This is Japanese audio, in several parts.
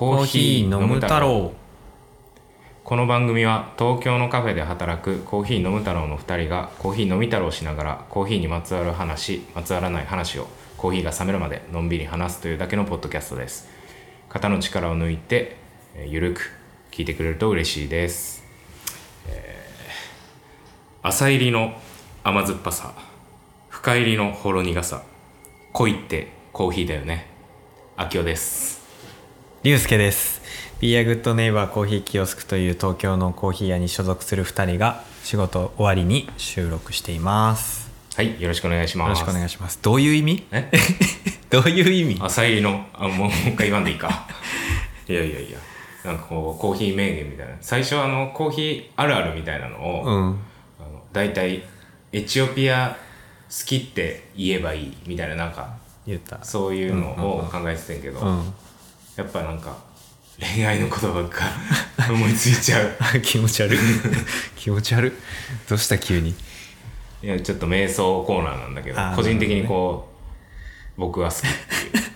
コーヒー飲む太郎。この番組は東京のカフェで働くコーヒー飲む太郎の2人がコーヒー飲み太郎しながらコーヒーにまつわる話まつわらない話をコーヒーが冷めるまでのんびり話すというだけのポッドキャストです。肩の力を抜いてゆるく聞いてくれると嬉しいです、えー朝入りの甘酸っぱさ深入りのほろ苦さ恋ってコーヒーだよね。あきおです。りゅうすけです。ビアグッドネイバーコーヒーキオスクという東京のコーヒー屋に所属する2人が仕事終わりに収録しています。はいよろしくお願いします。よろしくお願いします。どういう意味？え？どういう意味？朝入りのあもうもう一回言わんでいいか。いやいやいや。なんかこうコーヒー名言みたいな。最初あのコーヒーあるあるみたいなのを、あうん。の大体エチオピア好きって言えばいいみたいななんか言った。そういうのを考えてたんやけど、うんやっぱなんか恋愛の言葉が思いついちゃう。気持ち悪い。気持ち悪い。どうした急に？いやちょっと瞑想コーナーなんだけど個人的にこう、僕は好きっていう。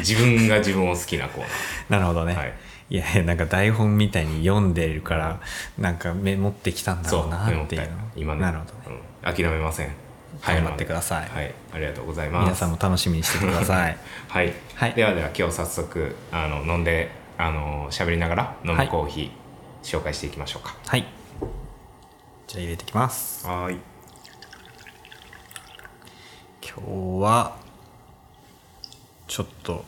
自分が自分を好きなコー なるほどね、はい。いやいやなんか台本みたいに読んでるからなんかメモってきたんだろうなっていう今ね。なるほどね、うん、諦めません頑張ってください。はい。ありがとうございます。皆さんも楽しみにしててください。はい、はい。ではでは今日早速あの飲んであの喋りながら飲むはい。コーヒー、紹介していきましょうか。はい。じゃあ入れてきます。はい。今日はちょっと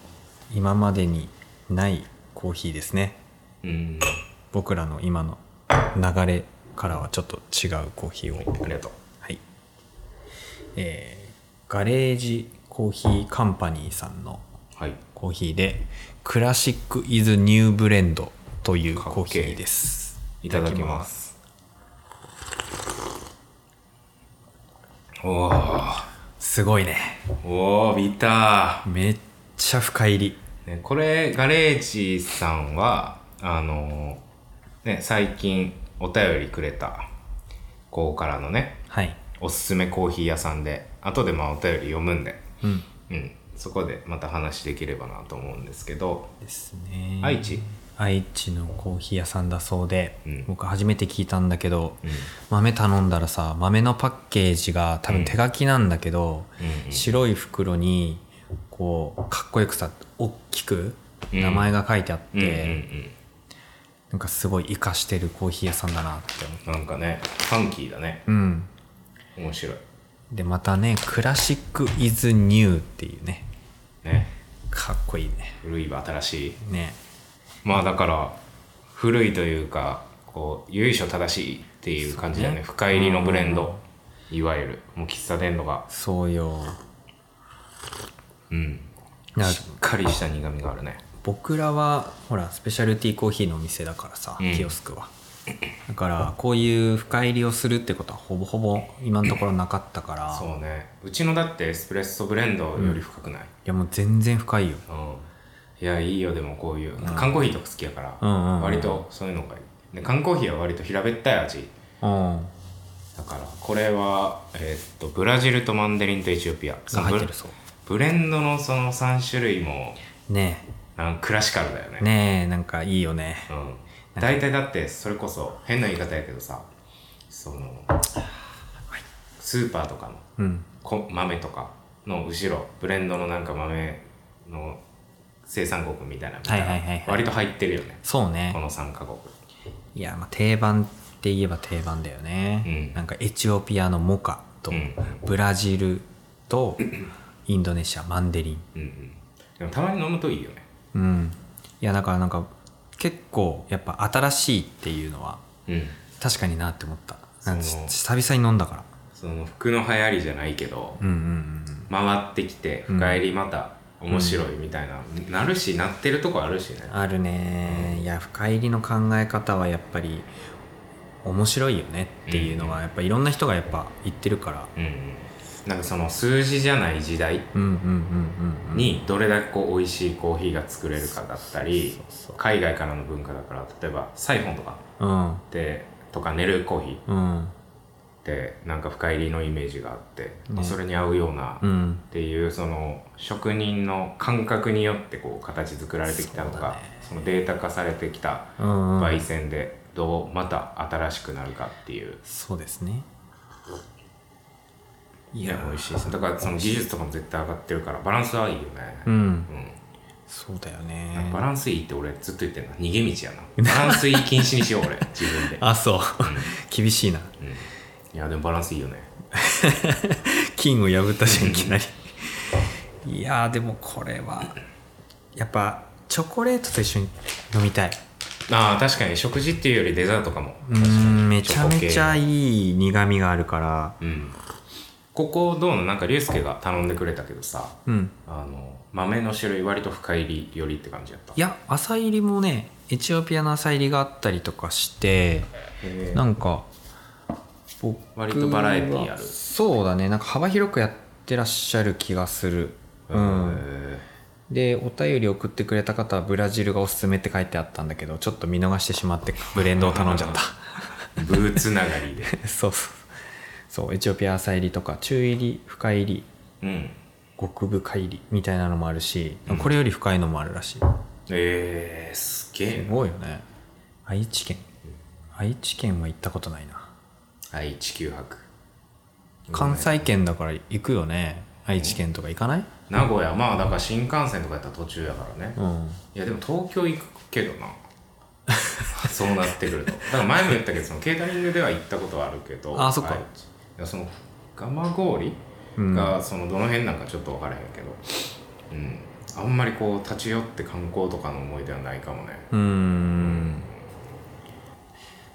今までにないコーヒーですね。うん。僕らの今の流れからはちょっと違うコーヒーを。ありがとう。はいえーガレージコーヒーカンパニーさんのはい。コーヒーでクラシックイズニューブレンドというコーヒーです。いただきます。おー。すごいね。おービタめっちゃ深入り。ー、ね、これガレージさんはあのね最近お便りくれた子からのねはいおすすめコーヒー屋さんで後でまあお便り読むんで。うん。うん。そこでまた話できればなと思うんですけど。ですね。愛知。愛知のコーヒー屋さんだそうで、うん。僕初めて聞いたんだけど、うん。豆頼んだらさ豆のパッケージが多分手書きなんだけど、うんうん白い袋にこうかっこよくさ大きく名前が書いてあって、なんかすごい活かしてるコーヒー屋さんだなって思うんなんかねファンキーだね。ううん面白い。でまたねクラシックイズニューっていうね。ね。かっこいいね。古いは新しい。ね。まあだから古いというかこう由緒正しいっていう感じだよね。ね。深入りのブレンド。いわゆるもう喫茶店とか。そうよ。うん。なしっかりした苦みがあるね。僕らはほらスペシャルティーコーヒーのお店だからさ、うん。キオスクはだからこういう深入りをするってことはほぼほぼ今のところなかったから。そうね。うちのだってエスプレッソブレンドより深くない？いやもう全然深いよ。うん、いやいいよでもこういう。缶コーヒーとか好きやから、うんうんうん。割とそういうのがいい。で缶コーヒーは割と平べったい味。うん。だからこれはえーっとブラジルとマンデリンとエチオピア。が入ってるそう。ブレンドのその3種類もねなんかクラシカルだよね。えねえなんかいいよね。うん、大体だってそれこそ変な言い方やけどさそのスーパーとかのうん。こ豆とかの後ろブレンドのなんか豆の生産国みたいな割と入ってるよね。こそうね。の3カ国。いやまあ定番って言えば定番だよね、うん。なんかエチオピアのモカと、うん。ブラジルとインドネシアマンデリン。うんうん。でもたまに飲むといいよね。うん。いやだからなんか結構やっぱ新しいっていうのはうん。確かになって思った。久々に飲んだから。その服の流行りじゃないけどうんうんうん回ってきて深入りまた面白いみたいな、なるしなってるとこあるしね。あるね。いや深入りの考え方はやっぱり面白いよねっていうのはやっぱいろんな人がやっぱ言ってるから。うんうんなんかその数字じゃない時代にどれだけこう美味しいコーヒーが作れるかだったり海外からの文化だから例えばサイフォンとか。うん。でとか寝るコーヒうん。ーってなんか深入りのイメージがあって、まあそれに合うような、っうん。ていうその職人の感覚によってこう形作られてきたのがそのデータ化されてきた焙煎でどうまた新しくなるかっていう。そうですねいいや美味しいです。だからその技術とかも絶対上がってるからバランスはいいよね、うん。うん。そうだよね。バランスいいって俺ずっと言ってんな逃げ道やな。バランスいい禁止にしよう俺。自分で、あそう。厳しいな。うん、いやでもバランスいいよね。金を破ったしいきなり。いやーでもこれはやっぱチョコレートと一緒に飲みたい。ああ確かに。食事っていうよりデザートかも。うーんめちゃめちゃいいい苦味があるから。うんここどうの？なんか竜介が頼んでくれたけどさうん。あの豆の種類割と深入りよりって感じやった。いや朝入りもねエチオピアの朝入りがあったりとかしてなんか僕割とバラエティある。はそうだね。なんか幅広くやってらっしゃる気がする。うん。へでお便り送ってくれた方はブラジルがおすすめって書いてあったんだけどちょっと見逃してしまってブレンドを頼んじゃった。ー ブーつながりで。そうそうそうエチオピア朝入りとか中入り深入りうん。極深入りみたいなのもあるし、これより深いのもあるらしい。えー、すげえ。すごいよね。愛知県。愛知県は行ったことないな。な愛知九博。関西圏だから行くよね。愛知県とか行かない？名古屋。まあだから新幹線とかやったら途中やからね、うん。いやでも東京行くけどな。そうなってくると。だから前も言ったけどそのケータリングでは行ったことはあるけど。あそっかやその蒲郡うん。がそのどの辺なんかちょっと分からへんけど。うん。あんまりこう立ち寄って観光とかの思い出はないかもね。うーん。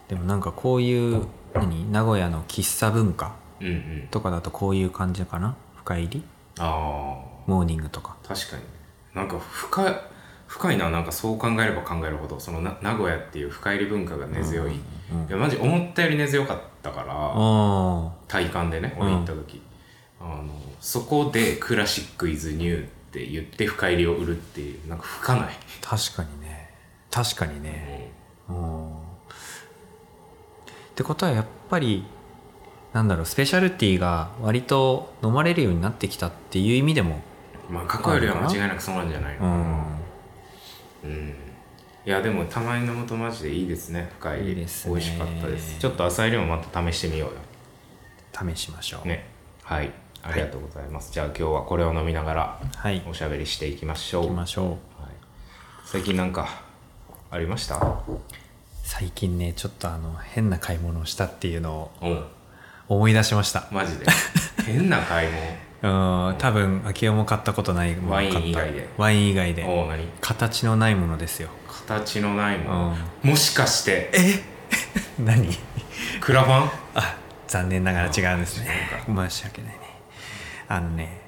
でもなんかこういう何？名古屋の喫茶文化うんうん。とかだとこういう感じかな？深入り？あモーニングとか。あ確かに。ねなんか深い深いな。なんかそう考えれば考えるほどそのな名古屋っていう深入り文化が根強い、いやマジ思ったより根強かったからあ体感でね俺行った時、あのそこでクラシックイズニューって言って深入りを売るっていうなんか吹かない、確かにね。確かにね。うん。ってことはやっぱりなんだろうスペシャルティーが割と飲まれるようになってきたっていう意味でもまあ過去よりは間違いなくそうなんじゃないのかな。うん。うんいやでもたまに飲むとマジでいいですね。深入りいいですね。美味しかったです。ちょっと朝入りもまた試してみようよ。試しましょう。ね。はい。ありがとうございます、じゃあ今日はこれを飲みながらはい。おしゃべりしていきましょう。行きましょう。はい、最近なんかありました？最近ねちょっとあの変な買い物をしたっていうのを思い出しました。マジで？変な買いうん多分秋代も買ったことないものワイン買った。以外でワイン以外で。物お形のないものですよ。形のないもの、もしかして。何？クラファン？あ残念ながら違うんですね。申し訳ないね。あのね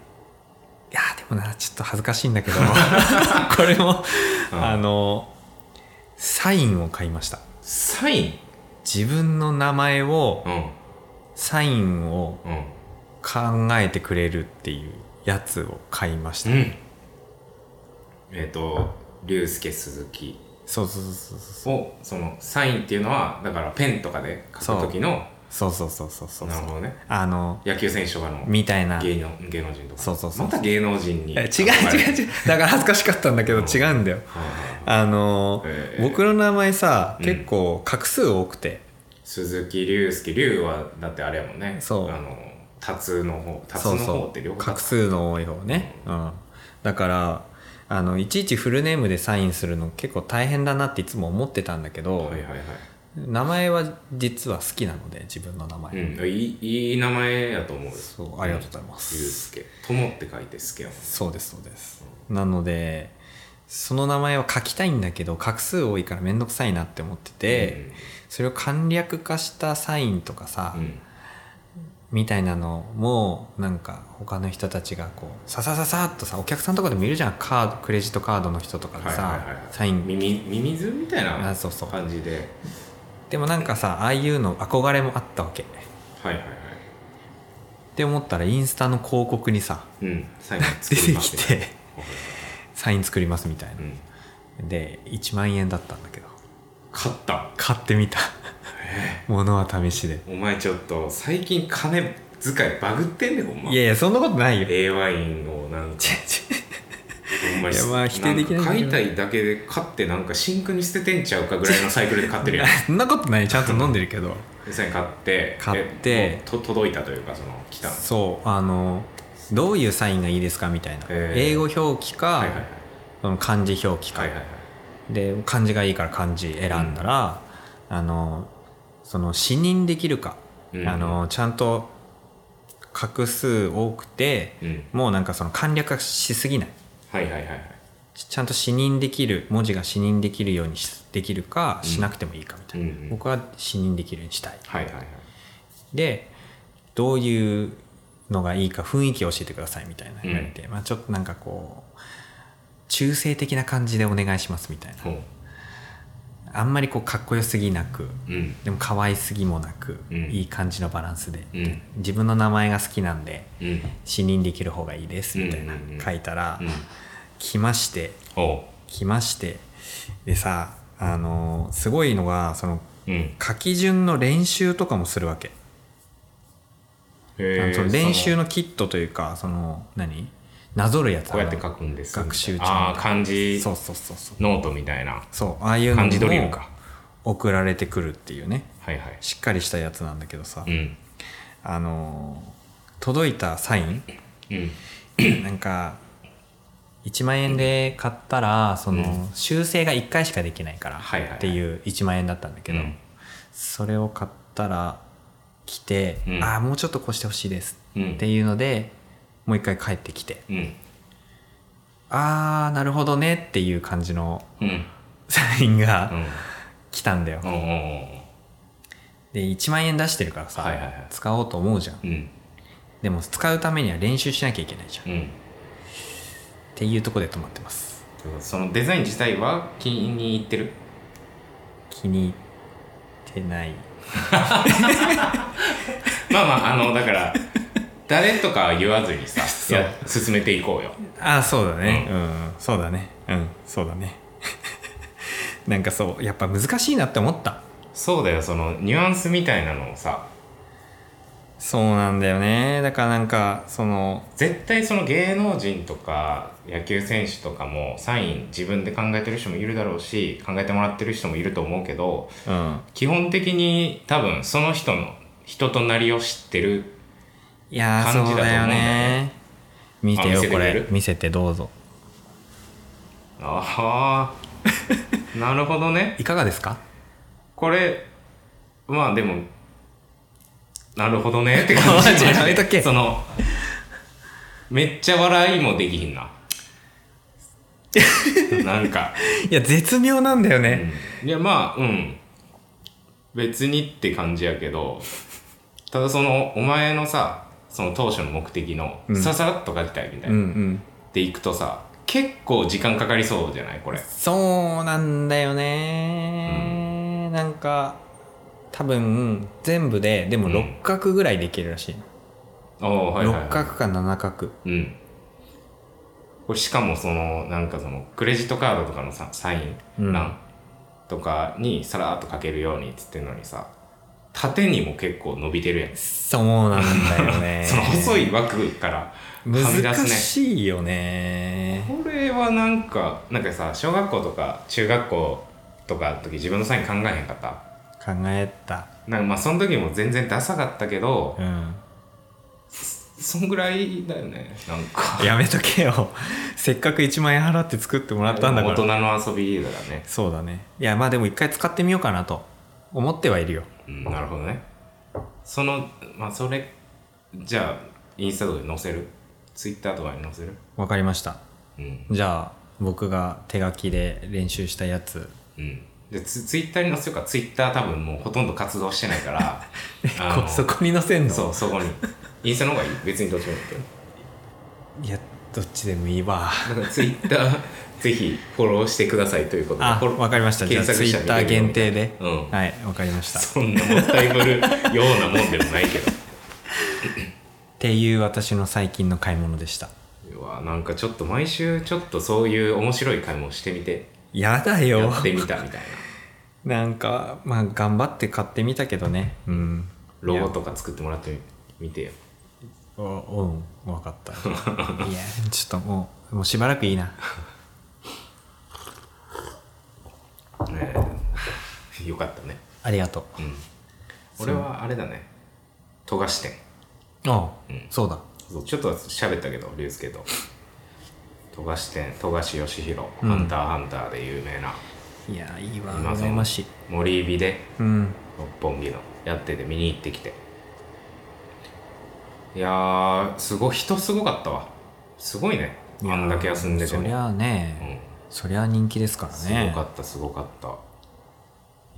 いやでもなちょっと恥ずかしいんだけど。これも、うん。あのサインを買いました。サイン？自分の名前をうん。サインをうん考えてくれるっていうやつを買いました、うん。えっ、と竜介鈴木。そうそうそうそうをそのサインっていうのはだからペンとかで書く時のそうそうそうそうそうなるほどね。あの野球選手とかのみたいな。芸能芸能人とか。そうそうそうまた芸能人にえ違う違う違う。だから恥ずかしかったんだけど違うんだよ。あのえー。僕の名前さうん。結構画数多くて、鈴木隆介龍はだってあれやもんね。そう。あの達の方達のそう。そ方って両方う画数の多い方ね、うん、だからあのいちいちフルネームでサインするの結構大変だなっていつも思ってたんだけど、はいはいはい。名前は実は好きなので自分の名前、うん、いいいい名前やと思うよ。そうありがとうございます。龍介友って書いて助やもんそうですそうです。なのでその名前は書きたいんだけど画数多いから面倒くさいなって思ってて、それを簡略化したサインとかさ、うんみたいなのもなんか他の人たちがこうささささっとさお客さんとかでもいるじゃん。カードクレジットカードの人とかでさ、はいはいはい。はいサイン。ミミズみたいなあそうそう。感じで。でもなんかさああいうの憧れもあったわけ。っはいはいはい。て思ったらインスタの広告にさうんサイン作出てきりますみたいな。てサイン作りますみたいうん。なで1万円だったんだけど。買った。買ってみたものは試しで。お前ちょっと最近金遣いバグってんねんほんま。いやいやそんなことないよ。A ワインをなんか。ほんいやまあ否定できないんだけど。んか買いたいだけで買ってなんかシンクに捨ててんちゃうかぐらいのサイクルで買ってるやん。そんなことないちゃんと飲んでるけど。実際に買って買って。でもうと届いたというかその来た。そうあのどういうサインがいいですかみたいな。へー。英語表記か、はいはいはい。その漢字表記か、はいはいはい。で漢字がいいから漢字選んだら、あのその視認できるか、うん。あのちゃんと画数多くて、うん。もうなんかその簡略化しすぎない。はいはいはいはい。ちちゃんと視認できる文字が視認できるようにしできるかしなくてもいいかみたいな、うんうん。僕は視認できるようにしたい。はいはいはい。でどういうのがいいか雰囲気を教えてくださいみたいな言われて、まあ、ちょっとなんかこう中性的な感じでお願いしますみたいなあんまりこうかっこよすぎなくうん。でも可愛すぎもなく、うん。いい感じのバランスで、うん。自分の名前が好きなんでうん。視認できる方がいいですみたいな書いたら、うん。来まして来ましてでさあのーすごいのがそのうん。書き順の練習とかもするわけ。その練習のキットというかその何？なぞるやつこうやって書くんです。学習帳ああ漢字。そうそうそうそう。ノートみたいな。そう。ああいうの漢字ドリルもか。送られてくるっていうね。はいはい。しっかりしたやつなんだけどさ、うん。あのー届いたサイン。うん。なんか1万円で買ったらその修正が1回しかできないからっていう1万円だったんだけど、うん。それを買ったら来て、うん。ああもうちょっとこうしてほしいですうん。っていうのでもう一回帰ってきて。うん。ああなるほどねっていう感じのうん。サインがうん。来たんだよ、で1万円出してるからさ、はいはいはい。使おうと思うじゃん。うん。でも使うためには練習しなきゃいけないじゃん。っうん。ていうところで止まってます。そのデザイン自体は気に入ってる？気に入ってない。まあまああのだから誰とかは言わずにさ進めていこうよ。ああそうだね。ううん、そうだね。うん。そうだね。なんかそうやっぱ難しいなって思った。そうだよ。そのニュアンスみたいなのをさ。そうなんだよね。だからなんかその絶対その芸能人とか野球選手とかもサイン自分で考えてる人もいるだろうし考えてもらってる人もいると思うけどうん。基本的に多分その人の人となりを知ってるいやー感じだと思うんだよそうだよね。見てよこあ見せてくれるれ見せてどうぞ。ああ なるほどね。いかがですか？これまあでもなるほどね。って感じやめとけそのめっちゃ笑いもできひんな。なんか、いや絶妙なんだよね、うん。いやまあうん。別にって感じやけど。ただそのお前のさその当初の目的のうん。ささらっと書きたいみたいうんうな、ん。でいくとさ結構時間かかりそうじゃないこれ。そうなんだよね、なんか多分全部ででもうん。六角ぐらいできるらしい。の、おおはいはい、はい、六角か七角。うん。これしかもそのなんかそのクレジットカードとかのさサイン欄とかにさらっと書けるようにっつってんのにさ縦にも結構伸びてるやん。そうなんだよね。その細い枠からはみ出難すね。しいよね。これはなんかなんかさ小学校とか中学校とかの時自分のサイン考えへんかった？考えた。なんかまあその時も全然ダサかったけどうんそんぐらいだよねなんか。やめとけよ。せっかく1万円払って作ってもらったんだか大人らの遊びだね。そうだね。いやまあでも一回使ってみようかなと思ってはいるようん。なるほどね。そのまあそれじゃあインスタとかに載せる？ツイッターとかに載せる？わかりました。うん。じゃあ僕が手書きで練習したやつ。うん。でツツイッターに載せようかツイッター多分もうほとんど活動してないから そこに載せんの？そうそこに。インスタの方がいい？別にどっちもいいやどっちでもいいわ。ツイッターぜひフォローしてくださいということで。あわかりました。じゃあツイッター限定で、うん。はいわかりました。っそんなもったいぶるようなもんでもないけど。ていう私の最近の買い物でした。うわなんかちょっと毎週ちょっとそういう面白い買い物してみて。やだやよってみたみたいな。んかまあ頑張って買ってみたけどね。うん。ロゴとか作ってもらってみてよ。おうん。分かった。いやちょっともうもうしばらくいいな ねえよかったね。ありがとう。ん。俺はあれだね。富樫店。うああ、うん。そうだ。ちょっと喋ったけど龍介と。富樫店富樫義弘、うん。ハンターハンターで有名な。いやいいわ。今羨ましい。森美でうん。六本木のやってて見に行ってきて。いやーすごい人すごかったわ。すごいね。あんだけ休んでても。そりゃあね、そりゃ人気ですからすねごかったすごかった。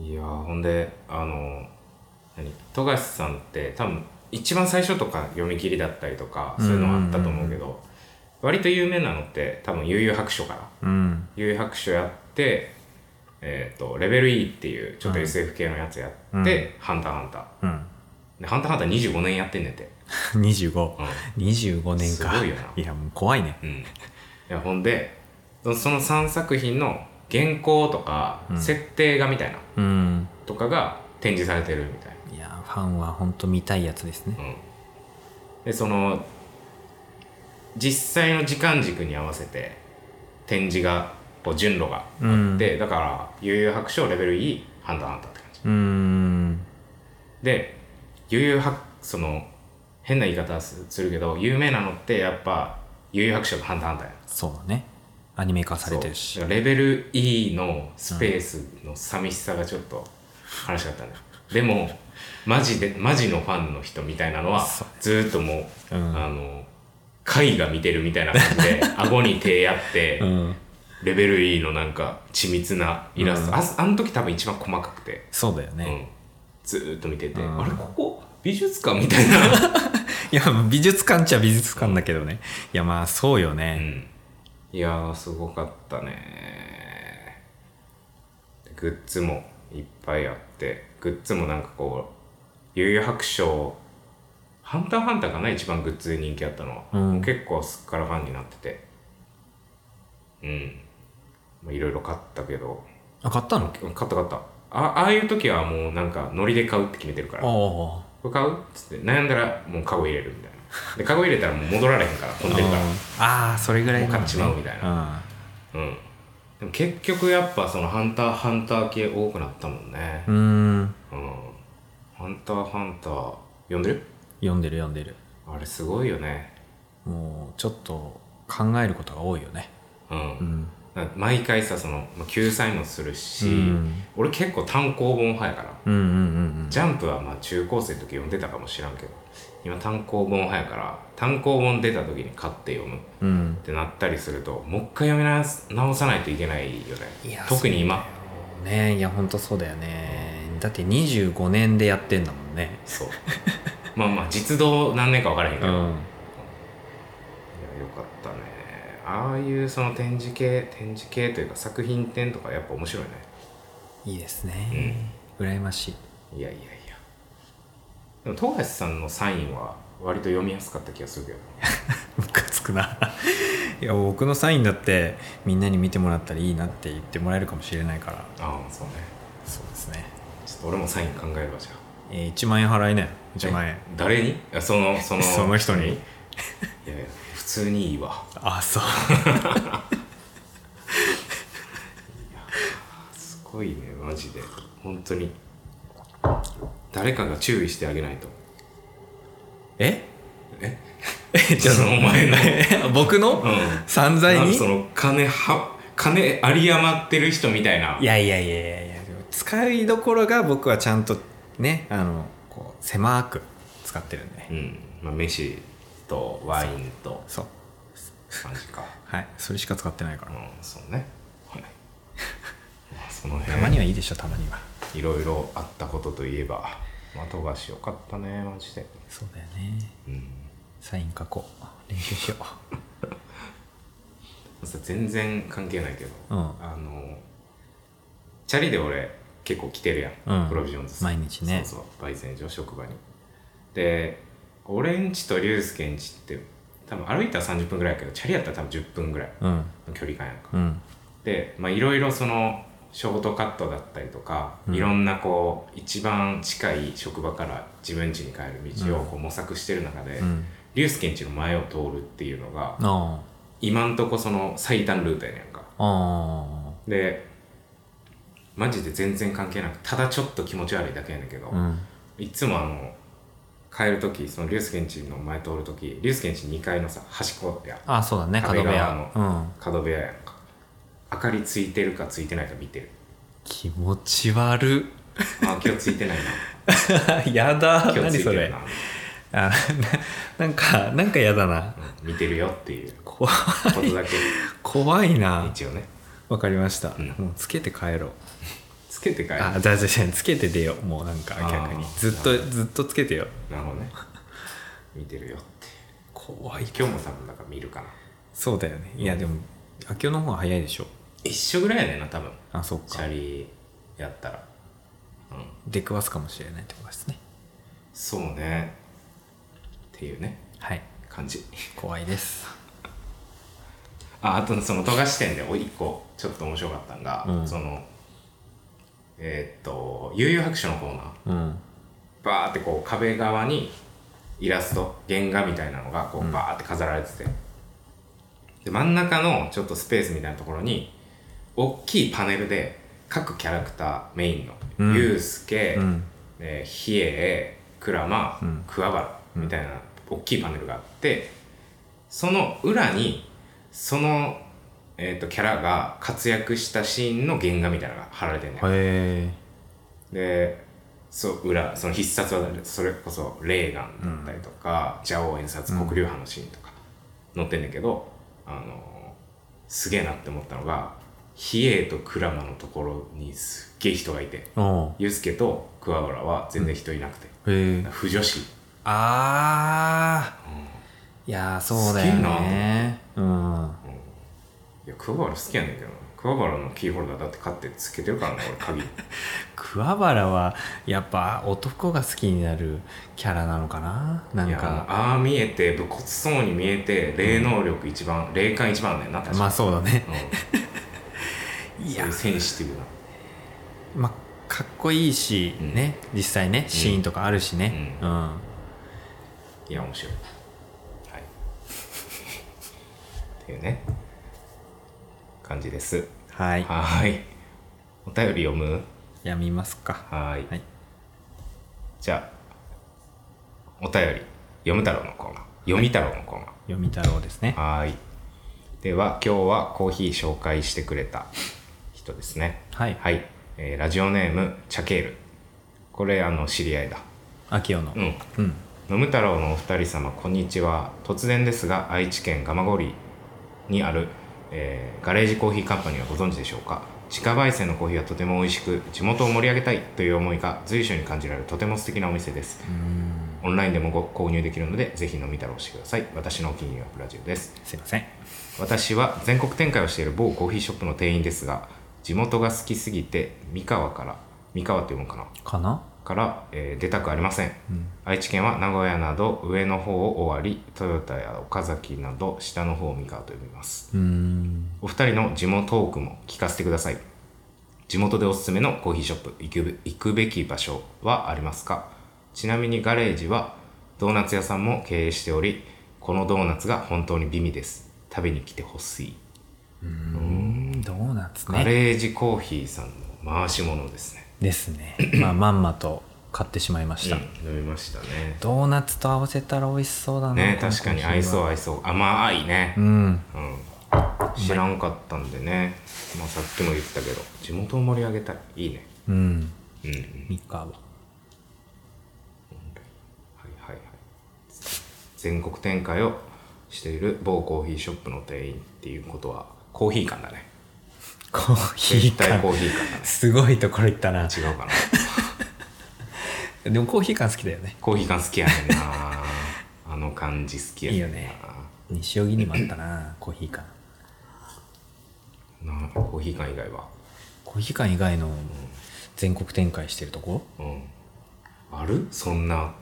いやーほんであの何富樫さんって多分一番最初とか読み切りだったりとかそういうのあったと思うけど、割と有名なのって多分悠々白書からうん。悠々白書やってえっ、とレベル E っていうちょっと SF 系のやつやって、ハンターハンター。うん。でハンターハンター25年やってんねんて。2525うん。年か。すごいよな。いやもう怖いね。うん。いやほんでその3作品の原稿とか、うん。設定画みたいなうん。とかが展示されてるみたいいやファンは本当見たいやつですね。な、うん、でその実際の時間軸に合わせて展示がこう順路があって、だから悠々白書レベル E ハンターハンターって感じ。うーん。で悠々白その変な言い方すするけど有名なのってやっぱ悠々白書とハンターハンターやそうだねアニメ化されてるし。レベル E のスペースの寂しさがちょっと悲しかったね、でもマジでマジのファンの人みたいなのはずーっともう、うん。あの絵画見てるみたいな感じで 顎に手やって、うん。レベル E のなんか緻密なイラスト、ああの時多分一番細かくて、そうだよね、うん、ずーっと見てて、うん。あれここ美術館みたいな、いや美術館っちゃ美術館だけどね。いやまあそうようね、ん、いやーすごかったね。グッズもいっぱいあってグッズもなんかこう悠々白書ハンターハンターかな一番グッズで人気あったのは、うん。結構すっからファンになってて。うん。まあいろいろ買ったけど。あ買ったの？買った買った。あああいう時はもうなんかノリで買うって決めてるから。あこれ買う？っつって。悩んだらもうカゴ入れるみたいなでカゴ入れたらもう戻られへんから飛んでるから。ああーそれぐらいもう買っちまうみたいな。うん。でも結局やっぱそのハンターハンター系多くなったもんね。うんうん。うん。ハンターハンター読んでる？読んでる読んでる。あれすごいよね。もうちょっと考えることが多いよね。うん、うん。毎回さそのまあ救済もするし、うん。俺結構単行本派やから。うんうんうん。ジャンプはまあ中高生の時読んでたかもしらんけど今単行本派やから単行本出た時に買って読むっうん。うんてなったりするともう一回読み直す直さないといけないよね。いや特に今。ね。いやほんとそうだよね。だって25年でやってんだもんね。そう。まあまあ実動何年か分からへんけど、いやうんよかったね。ああいうその展示系展示系というか作品展とかやっぱ面白いね。いいですね、羨ましい。いやいやいやでも富樫さんのサインは割と読みやすかった気がするけど ムカつくな。いや僕のサインだってみんなに見てもらったらいいなって言ってもらえるかもしれないから。ああそうね。そうですね。ちょっと俺もサイン考えるわじゃあ。えー、1万円払いね。1万円。え誰に？あそのその。その人に？いやいや普通にいいわ。あそう。すごいねマジで。本当に誰かが注意してあげないと。え？え？えじゃそのお前のあ 僕の、うん。散財に？その金は金有り余ってる人みたいな。いやいやいやいやいや使いどころが僕はちゃんとねあのこう狭く使ってるんでうんまあ飯とワインとそう感じかはいそれしか使ってないからうんそうねはいまあそのたまに辺はいいでしょたまにはいろいろあったことといえばまあ富樫よかったねマジで。そうだよね。うん。サイン書こう。練習しよさ 全然関係ないけど、うん。あのチャリで俺結構来てるやん、うん。プロビジョンズ。毎日ね。そうそう。焙煎所職場に。で俺んちと龍介んちって多分歩いたら30分ぐらいやけどチャリやったら多分10分ぐらいの距離感やんか、うん。でまあいろいろそのショートカットだったりとか、うん。いろんなこう一番近い職場から自分家に帰る道をこう模索してる中で、うん。竜介ん家の前を通るっていうのがあ今んとこその最短ルートやねんか。でマジで全然関係なくただちょっと気持ち悪いだけやねんけど、あうん。いつもあの帰る時その竜介ん家の前通る時竜介ん家2階のさ端っこや。ああそうだね。角部壁側屋うん。角部屋やんか明かりついてるかついてないか見てる。気持ち悪あ今日ついてないな。やだ。今日ついてるな、あななんかなんかやだな。うん見てるよっていう。怖ことだけ。怖いな。一応ね。わかりました、うん。もうつけて帰ろう。つけて帰る。あじゃあじゃあじゃあつけて出よう。もうなんか逆に。ずっとずっとつけてよ。なるほどね。見てるよって怖い。今日も多分だから見るかな。そうだよね。いやでも明日の方が早いでしょ一緒ぐらいやねんな多分。あそっか。チャリやったら。うん。出くわすかもしれないってことですね。そうね。っていうね。はい。感じ。怖いです。ああとその富樫店でお一個ちょっと面白かったんが、うん。そのえーっと悠々白書のコーナー。うん。バーってこう壁側にイラスト原画みたいなのがこううん。バーって飾られてて、で真ん中のちょっとスペースみたいなところに大きいパネルで各キャラクターメインの、うん。ユウスケ、うん。えー比叡クラマ、うん。桑原みたいな大きいパネルがあってその裏にその、えー、とキャラが活躍したシーンの原画みたいなのが貼られてんねんへえでそう裏その必殺技でそれこそレーガンだったりとか、ジャオ演殺黒竜派のシーンとか載ってんだけど、あのすげえなって思ったのが比叡とクラマのところにすっげえ人がいて。ユウスケと桑原は全然人いなくて、へえ不女子、ああいやーそうだよね。うん。いや桑原好きやねんけどな。桑原のキーホルダーだって買ってつけてるからな俺鍵。桑原はやっぱ男が好きになるキャラなのかな？ないんか。ああ見えて武骨そうに見えて霊能力一番、霊感一番あんねんな確かに。まあそうだね。うん、そういうセンシティブな。まあかっこいいし、うん。ね実際ねシーンとかあるしね。ううん、いや面白い。はい。っていうね感じです。はい。はーい。お便り読む？やみますか。はーい。はい。じゃあお便り読む太郎のコーナー。読み太郎のコーナー、読み太郎ですね。はーい。では、今日はコーヒー紹介してくれた人ですね。はいはい。えーラジオネーム、チャケール。これ、あの、知り合いだ。秋代のうん。うん野む太郎のお二人様、こんにちは。突然ですが、愛知県蒲郡にある、えーガレージコーヒーカンパニーはご存知でしょうか？自家焙煎のコーヒーはとても美味しく、地元を盛り上げたいという思いが随所に感じられるとても素敵なお店です。オンラインでもご購入できるので、ぜひ飲み太郎してください。私のお気に入りはブラジルです。すいません私は全国展開をしている某コーヒーショップの店員ですが地元が好きすぎて三河から三河って読むのかな？かな？から、えー出たくありません、うん。愛知県は名古屋など上の方を終わりトヨタや岡崎など下の方を三河と呼びます。お二人の地元トークも聞かせてください。地元でおすすめのコーヒーショップ行くべ行くべき場所はありますか？ちなみにガレージはドーナツ屋さんも経営しておりこのドーナツが本当に美味です。食べに来てほしいうーんドーナツガねレージコーヒーさんの回し物ですね。ですねまあまんまと買ってしまいました、飲みましたね。ドーナツと合わせたら美味しそうだなね、確かに合いそうう合いそう。甘いねう。んうん。知らんかったんでね。まあさっきも言ったけど、地元を盛り上げたい。いいね。うんうんうん。三河はいはいはい。全国展開をしている某コーヒーショップの店員っていうことは、コーヒー館だね。コーヒー絶対コー館ヒーね。すごいところ行ったな違うかな。でもコーヒー館好きだよねコーヒー館好きやねんな。あの感じ好きやねんないいよね西荻にもあったなコーヒー館なコーヒー館以外は？コーヒー館以外の全国展開してるとこ？うん。ある？そんな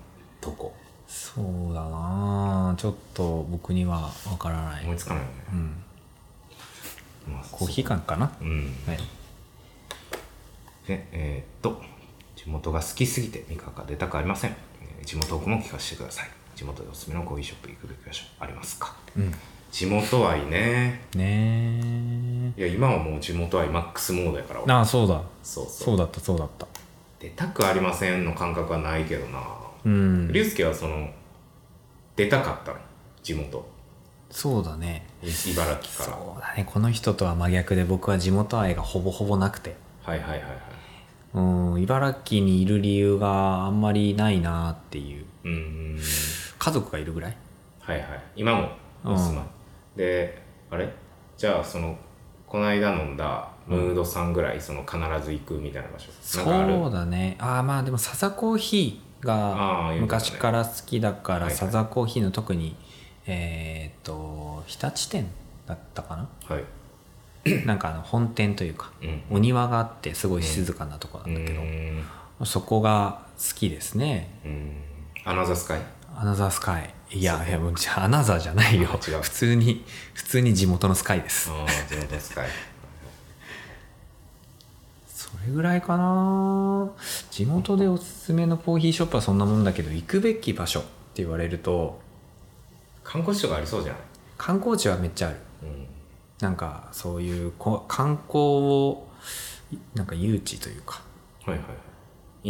とこ。そうだなちょっと僕にはわからない思いつかないよね。うんまあコーヒー館かな？うん。はい。でえーっと地元が好きすぎて味覚が出たくありません、えー地元奥も聞かせてください。地元でおすすめのコーヒーショップ行くべき場所ありますか？うん。地元愛ね。ねいや今はもう地元愛マックスモードやから。ああそうだ。そうそう。そうだったそうだった。出たくありませんの感覚はないけどな。うん。竜介はその出たかったの？地元。そうだね。い茨城から。そうだね。この人とは真逆で僕は地元愛がほぼほぼなくて。はいはいはいはい。うん茨城にいる理由があんまりないなっていう。うーん家族がいるぐらい？はいはい。今もお住まい、であれ？じゃあそのこの間飲んだムードさんぐらいその必ず行くみたいな場所、そうだね。ああまあでもサザコーヒーが昔から好きだから、はいはい。サザコーヒーの特にえーっと日立店だったかな？はい。なんかあの本店というかうん。お庭があってすごい静かなとこうなんだけど、ーん。そこが好きですね。うん。アナザースカイ？アナザースカイ。いやいやもうじゃあアナザーじゃないよ。普通に普通に地元のスカイです。ああ地元スカイ。それぐらいかな。地元でおすすめのコーヒーショップはそんなもんだけど行くべき場所って言われると観光地とかありそうじゃない？観光地はめっちゃある。うん。なんかそういうこ観光をなんか誘致というか。はいはいはい。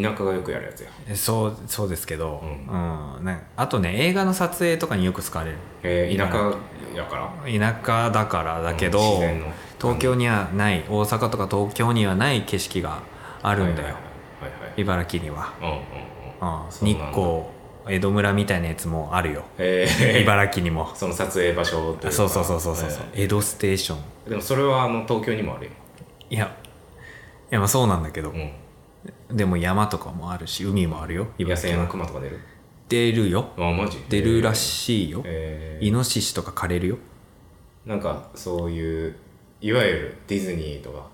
田舎がよくやるやつや。えそうそうですけど、ううん。なんかあとね映画の撮影とかによく使われる。えー、田舎やから？田舎だからだけど、うん東京にはない大阪とか東京にはない景色があるんだよ、はいはいはい茨城には、うんうんうん。日光江戸村みたいなやつもあるよ。えー、茨城にも。その撮影場所というか。そうそうそうそうそう、え江戸ステーション。ーでもそれはあの東京にもある。よ、いやいやまあそうなんだけど、うん、でも山とかもあるし海もあるよ野生の熊とか出る？出るよ。あマジ？出るらい、しいよ、えー。イノシシとか枯れるよ。なんかそういういわゆるディズニーとか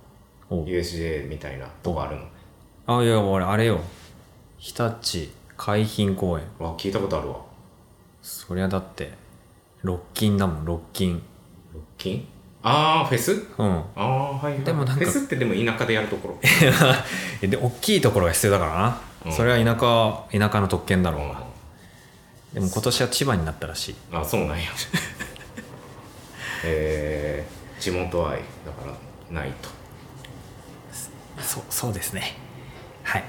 お USJ みたいなとこあるの？あいや俺あれよ。日立海浜公園。わ聞いたことあるわ。そりゃだってロッキンだもんロッキンロッキンああフェス？うん。ああはいはい。でもなんかフェスってでも田舎でやるところ？で大きいところが必要だからな、うん。それは田舎田舎の特権だろううが、でも今年は千葉になったらしい。んあそうなんや。えー、地元愛だからないと。そうそうですね。はい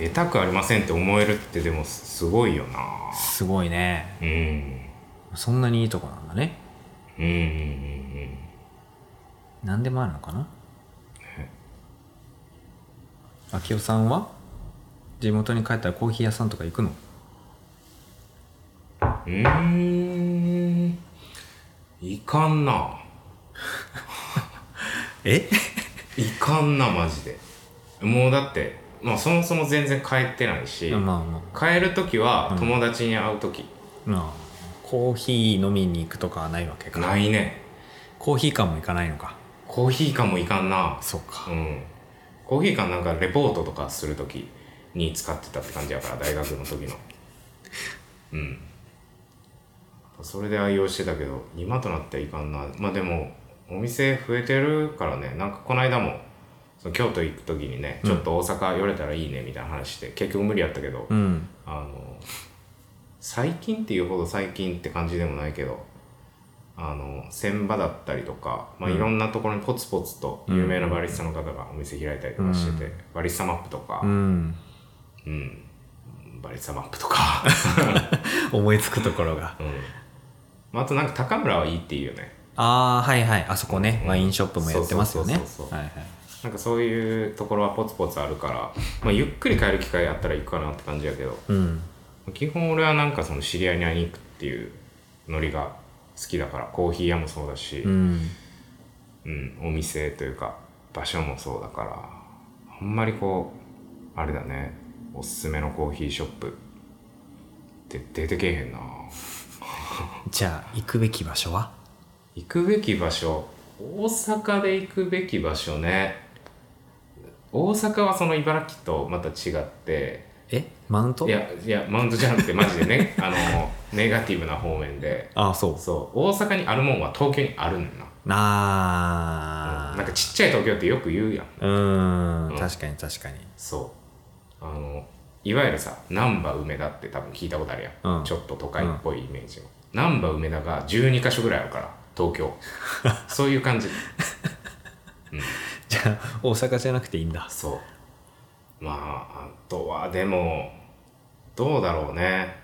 出たくありませんって思えるってでもすごいよな。すごいね。うん。そんなにいいとこなんだね。うんうんうん何でもあるのかな？明夫さんは？地元に帰ったらコーヒー屋さんとか行くの？うん。いかんな。え？いかんなマジで。もうだってまあそもそも全然帰ってないし、まあま帰る時は友達に会う時、あまあコーヒー飲みに行くとかはないわけか。ないね。コーヒー館も行かないのか。コーヒー館もいかんな。そうか。うん。コーヒー館なんかレポートとかする時に使ってたって感じやから大学の時の。うん。それで愛用してたけど今となってはいかんな。まあでもお店増えてるからね。なんかこの間もその京都行く時にねちょっと大阪寄れたらいいねみたいな話して、結局無理やったけど、うん。あの最近っていうほど最近って感じでもないけどあの船場だったりとか、まあ、いろんなところにポツポツと有名なバリスタの方がお店開いたりとかしてて、バリスタマップとか、うん。うん、バリスタマップとか、思いつくところが。うん。まあ、あとなんか高村はいいっていうよね。ああはいはい。あそこね、うん。ワインショップもやってますよね。そうそうそうそう。はいはいなんかそういうところはポツポツあるから、まあ、ゆっくり帰る機会あったら行くかなって感じやけどうん。基本俺はなんかその知り合いに会いに行くっていうノリが好きだからコーヒー屋もそうだし、うん。うん、お店というか場所もそうだからあんまりこうあれだねおすすめのコーヒーショップって出てけえへんな。じゃあ行くべき場所は？行くべき場所大阪で行くべき場所ね大阪はその茨城とまた違ってえマウント？いやいやマウントじゃなくてマジでね あのネガティブな方面で。ああそう。そう。大阪にあるもんは東京にあるんだな。あ。なんかちっちゃい東京ってよく言うやん。うーん。うん。確かに確かに。そう。あのいわゆるさ難波梅田って多分聞いたことあるやん、うん。ちょっと都会っぽいイメージの。難波梅田が12か所ぐらいあるから東京。そういう感じじゃあ大阪じゃなくていいんだそう。まああとはでもどうだろうね。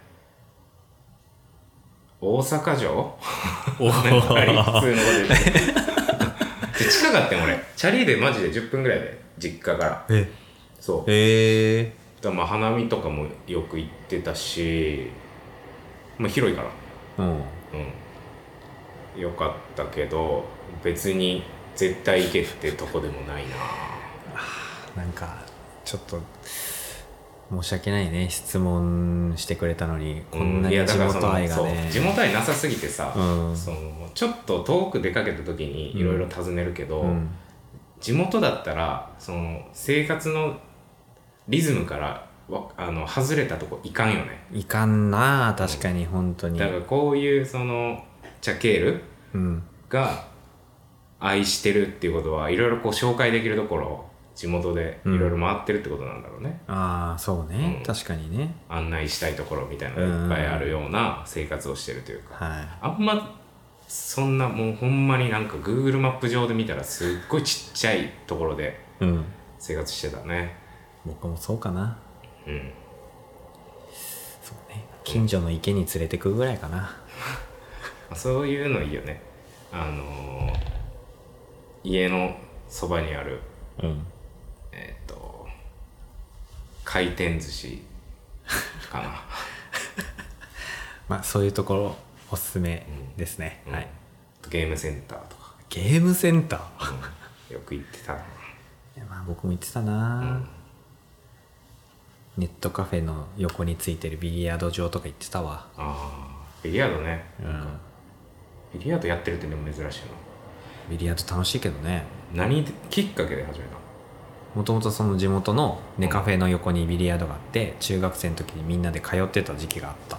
大阪城？おなんか普通のこと言ってで近かったよ俺。チャリでマジで10分ぐらいで実家から。えそう。へえだまあ花見とかもよく行ってたしまあ広いから。うん。うん。よかったけど別に絶対行けってとこでもないな。なんかちょっと申し訳ないね。質問してくれたのに。こんなにいやだ地元愛がそうね地元愛なさすぎてさ、うん。そのちょっと遠く出かけた時にいろいろ尋ねるけど、うん。地元だったらその生活のリズムからわあの外れたとこいかんよね。いかんな確かに本当に。だからこういうそのチャケールうん。が愛してるっていうことはいろいろこう紹介できるところを地元でいろいろ回ってるってことなんだろうね、ああそうね、うん。確かにね。案内したいところみたいなのがいっぱいあるような生活をしてるというか、はい。あんまそんなもうほんまになんか Google マップ上で見たらすっごいちっちゃいところでうん。生活してたね。僕もそうかな。うん。そうね。近所の池に連れてくぐらいかな。まあそういうのいいよね。あのー家のそばにあるうん。えっ、と回転寿司かな。まあそういうところおすすめですね、うん。はい。ゲームセンターとか、ゲームセンター？うん。よく行ってたな。いやまあ僕も言ってたな、ネットカフェの横についてるビリヤード場とか行ってたわ。あー。ビリヤードね。うん。ビリヤードやってるってでも珍しいビリヤード楽しいけどね。な何きっかけで始めたもともとその地元のネカフェの横にビリヤードがあって中学生の時にみんなで通ってた時期があった。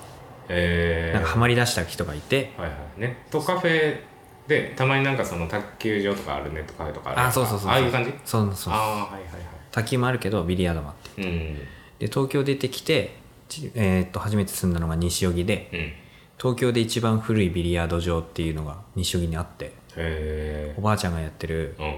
えー、なんかハマりだした人がいて。はいはい。ネットカフェでたまになんかその卓球場とかあるネットカフェとかあるあそうそうそうああいう感じ？そうそうああはいはいはい。卓球もあるけどビリヤードもあって。うん。で東京出てきて、ちえーっと初めて住んだのが西荻でうん。へ東京で一番古いビリヤード場っていうのが西荻にあってえおばあちゃんがやってるうん。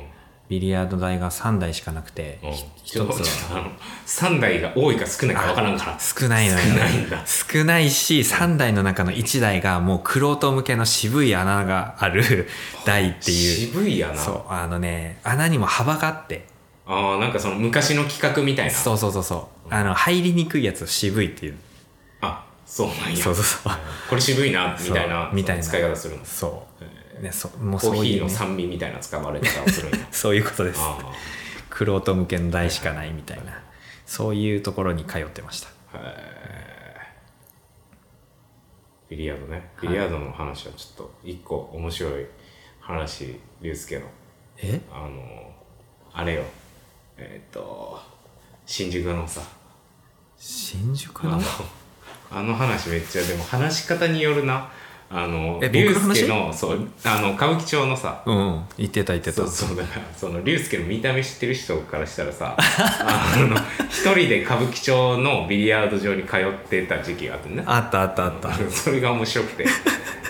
ビリヤード台が3台しかなくてうん。ひちょっと一つは。あの3台が多いか少ないか分からんから。少ないのよ少ないんだ。少ないし3台の中の1台がもうクロ向けの渋い穴がある台っていう。渋いやなそうあのね穴にも幅があって。ああなんかその昔の企画みたいな。そうそうそうそう。あの入りにくいやつを渋いっていう。あそうなんや。そうそうそう。これ渋いなみたいなそうみたいな。使い方するの。そう、ね、そもうコーヒーのそういうね酸味みたいな使われ方をするんやそういうことです。あクロ向けの台しかないみたいな。そういうところに通ってました。あへえビリヤードね。ビリヤードの話はちょっと一個面白い話龍介の。え？あのあれよ。えっ、と新宿のさ。新宿の？あのあの話めっちゃでも話し方によるなあのえ龍介のそうあの歌舞伎町のさ。うんうん。言ってた言ってた。そうそうだからその龍介の見た目知ってる人からしたらさ あの一人で歌舞伎町のビリヤード場に通ってた時期があってね。あったあったあった。それが面白くて。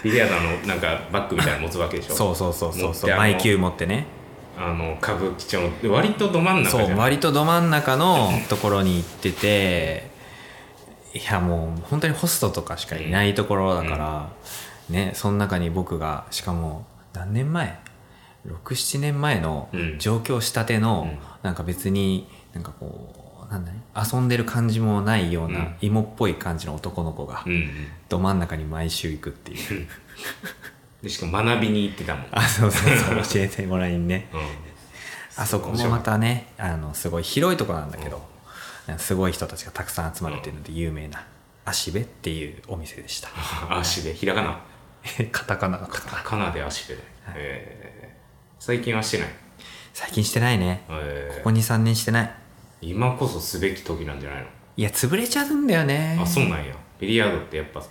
ビリヤードのなんかバッグみたいなの持つわけでしょ。そうそうそうそうそう。マイキュー持ってね。あの歌舞伎町の割とど真ん中そうん割とど真ん中のところに行ってていやもう本当にホストとかしかいないところだから、ねその中に僕がしかも何年前？67年前のうん。上京したての、うん。なんか別になんかこうなんだね遊んでる感じもないよううん。な芋っぽい感じの男の子がうんうん。ど真ん中に毎週行くっていう。でしかも学びに行ってたもん、あそうそうそう。教えてもらいにね。うん、あそこもまたねあのすごい広いところなんだけど、すごい人たちがたくさん集まるっていうので有名な足部っていうお店でした。足でひらがな？カタカナ。だったかなかなで足で、えー。最近はしてない、最近してないね。えー。ここ23年してない。今こそすべき時なんじゃないの？いや潰れちゃうんだよね。あそうなんや。ビリヤードってやっぱ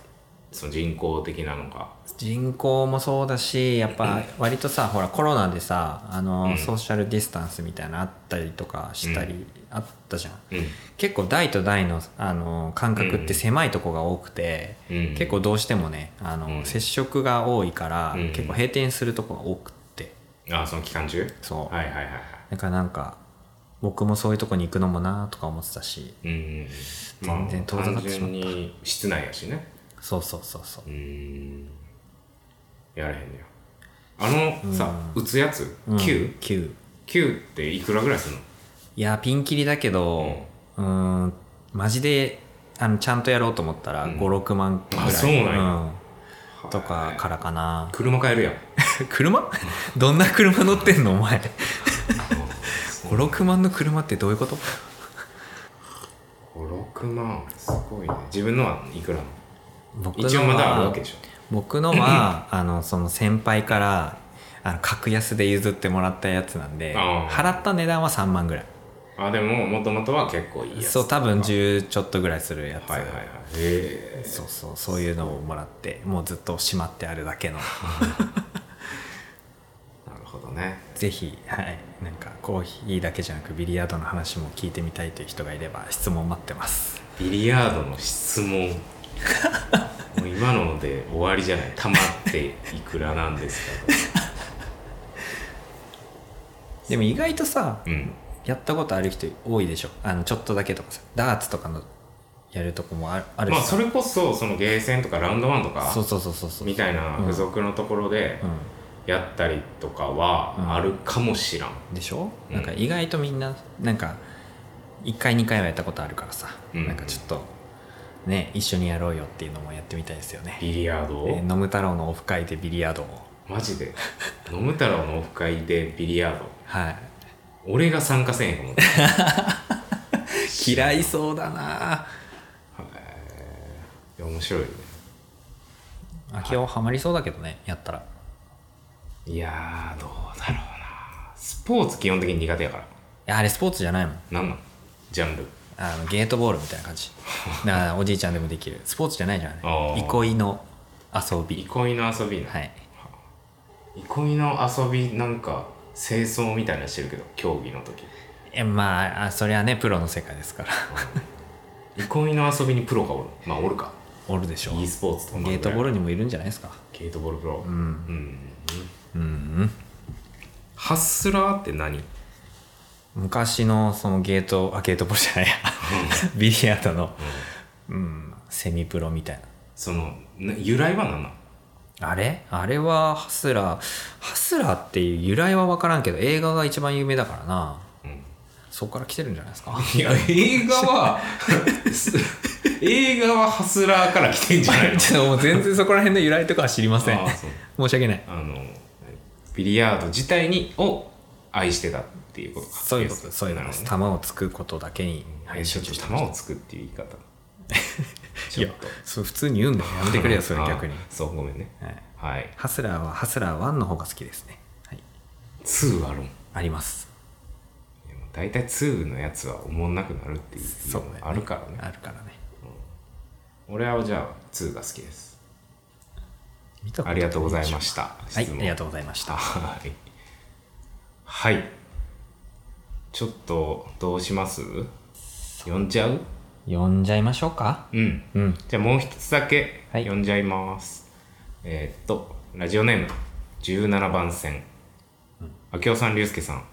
その人口的なのか。人口もそうだしやっぱ 割とさほらコロナでさあの、うん。ソーシャルディスタンスみたいなのあったりとかしたり、あったじゃん。うん。結構台と台のあの間隔って狭いとこが多くて、うん。結構どうしてもねあの、うん。接触が多いから、うん。結構閉店するとこが多くって。あその期間中？そう、はいはいはいはい。だからなんか僕もそういうとこに行くのもなとか思ってたしうんうんうん。全然遠ざかってしまった。単純に室内やしね。そうそうそうそう。やらへんねや。あのさ打つやつ？うん。9?9 9 9っていくらぐらいするの？いやピンキリだけどうーんマジであのちゃんとやろうと思ったらうん。56万ぐらい、あそうなんや。うん。とかからかな。車買えるやん。車？どんな車乗ってんの？お前。56万の車ってどういうこと？56万。すごいね。自分のはいくら僕のは一応まだあるわけでしょ。僕のは あのその先輩からあの格安で譲ってもらったやつなんで払った値段は3万ぐらいあでももともとは結構いいやつ。そう多分はい10ちょっとぐらいするやつ、はいはいへえ。そうそうそういうのをもらってもうずっとしまってあるだけの。なるほどね。ぜひはいなんかコーヒーだけじゃなくビリヤードの話も聞いてみたいという人がいれば質問待ってます。ビリヤードの質問。もう今ので終わりじゃない。たまっていくらなんですか でも意外とさうんやったことある人多いでしょ。あのちょっとだけとかさ。ダーツとかのやるとこもあるし。さまあそれこそそのゲーセンとかラウンドワンとかそうそうそうそうそう。みたいな付属のところでうん。やったりとかはうんあるかもしらん、でしょ、うん。なんか意外とみんななんか1回2回はやったことあるからさ、うん。なんかちょっとね一緒にやろうよっていうのもやってみたいですよね。ビリヤード？を、えむ太郎のオフ会でビリヤードを。マジで？飲む太郎のオフ会でビリヤード？はい俺が参加せんへん 嫌いそうだな。いや面白いね。秋夫ハマりそうだけどねやったら。いやーどうだろうな。スポーツ基本的に苦手やから。いやあれスポーツじゃないもん。なんなん？ジャンル。あのゲートボールみたいな感じ。だからおじいちゃんでもできる。スポーツじゃないじゃん。憩いの遊び。憩いの遊びな、はい。憩いの遊びなんか清掃みたいなのしてるけど競技の時。えまああそれはねプロの世界ですから。憩いの遊びにプロがおる。まあおるか。おるでしょ e スポーツとか。ゲートボールにもいるんじゃないですか。ゲートボールプロ。うん。うん。うんハッスラーって何？昔のそのゲートあゲートボールじゃないや。ビリヤードの、うん、セミプロみたいな。そのな由来は何なんあれ？あれはハスラー。ハスラーっていう由来は分からんけど映画が一番有名だからな。うん。そこから来てるんじゃないですか？いや映画は映画はハスラーから来てんじゃないの？ちょっともう全然そこら辺の由来とかは知りません。申し訳ない。あのビリヤード自体にを愛してたっていうことか。そういうことですそういうことです。なる球をつくことだけに。ほどねちょっと球をつくっていう言い方 いやそう普通に言うんだよ。やめてくれよそれ逆に。あ、そうごめんね。はい、はいハスラーはハスラー1の方が好きですね、はい、2あるん。あります。大体2のやつはおもんなくなるっていうそうだよね。あるからね。あるからね。俺はじゃあ2が好きです。見たことありがとうございました。はいありがとうございました。はい。はい。ちょっとどうします？読んじゃう？読んじゃいましょうか。うん。うん。じゃあもう一つだけはい。読んじゃいます、えーっとラジオネーム。17番線。明夫さん龍介さん。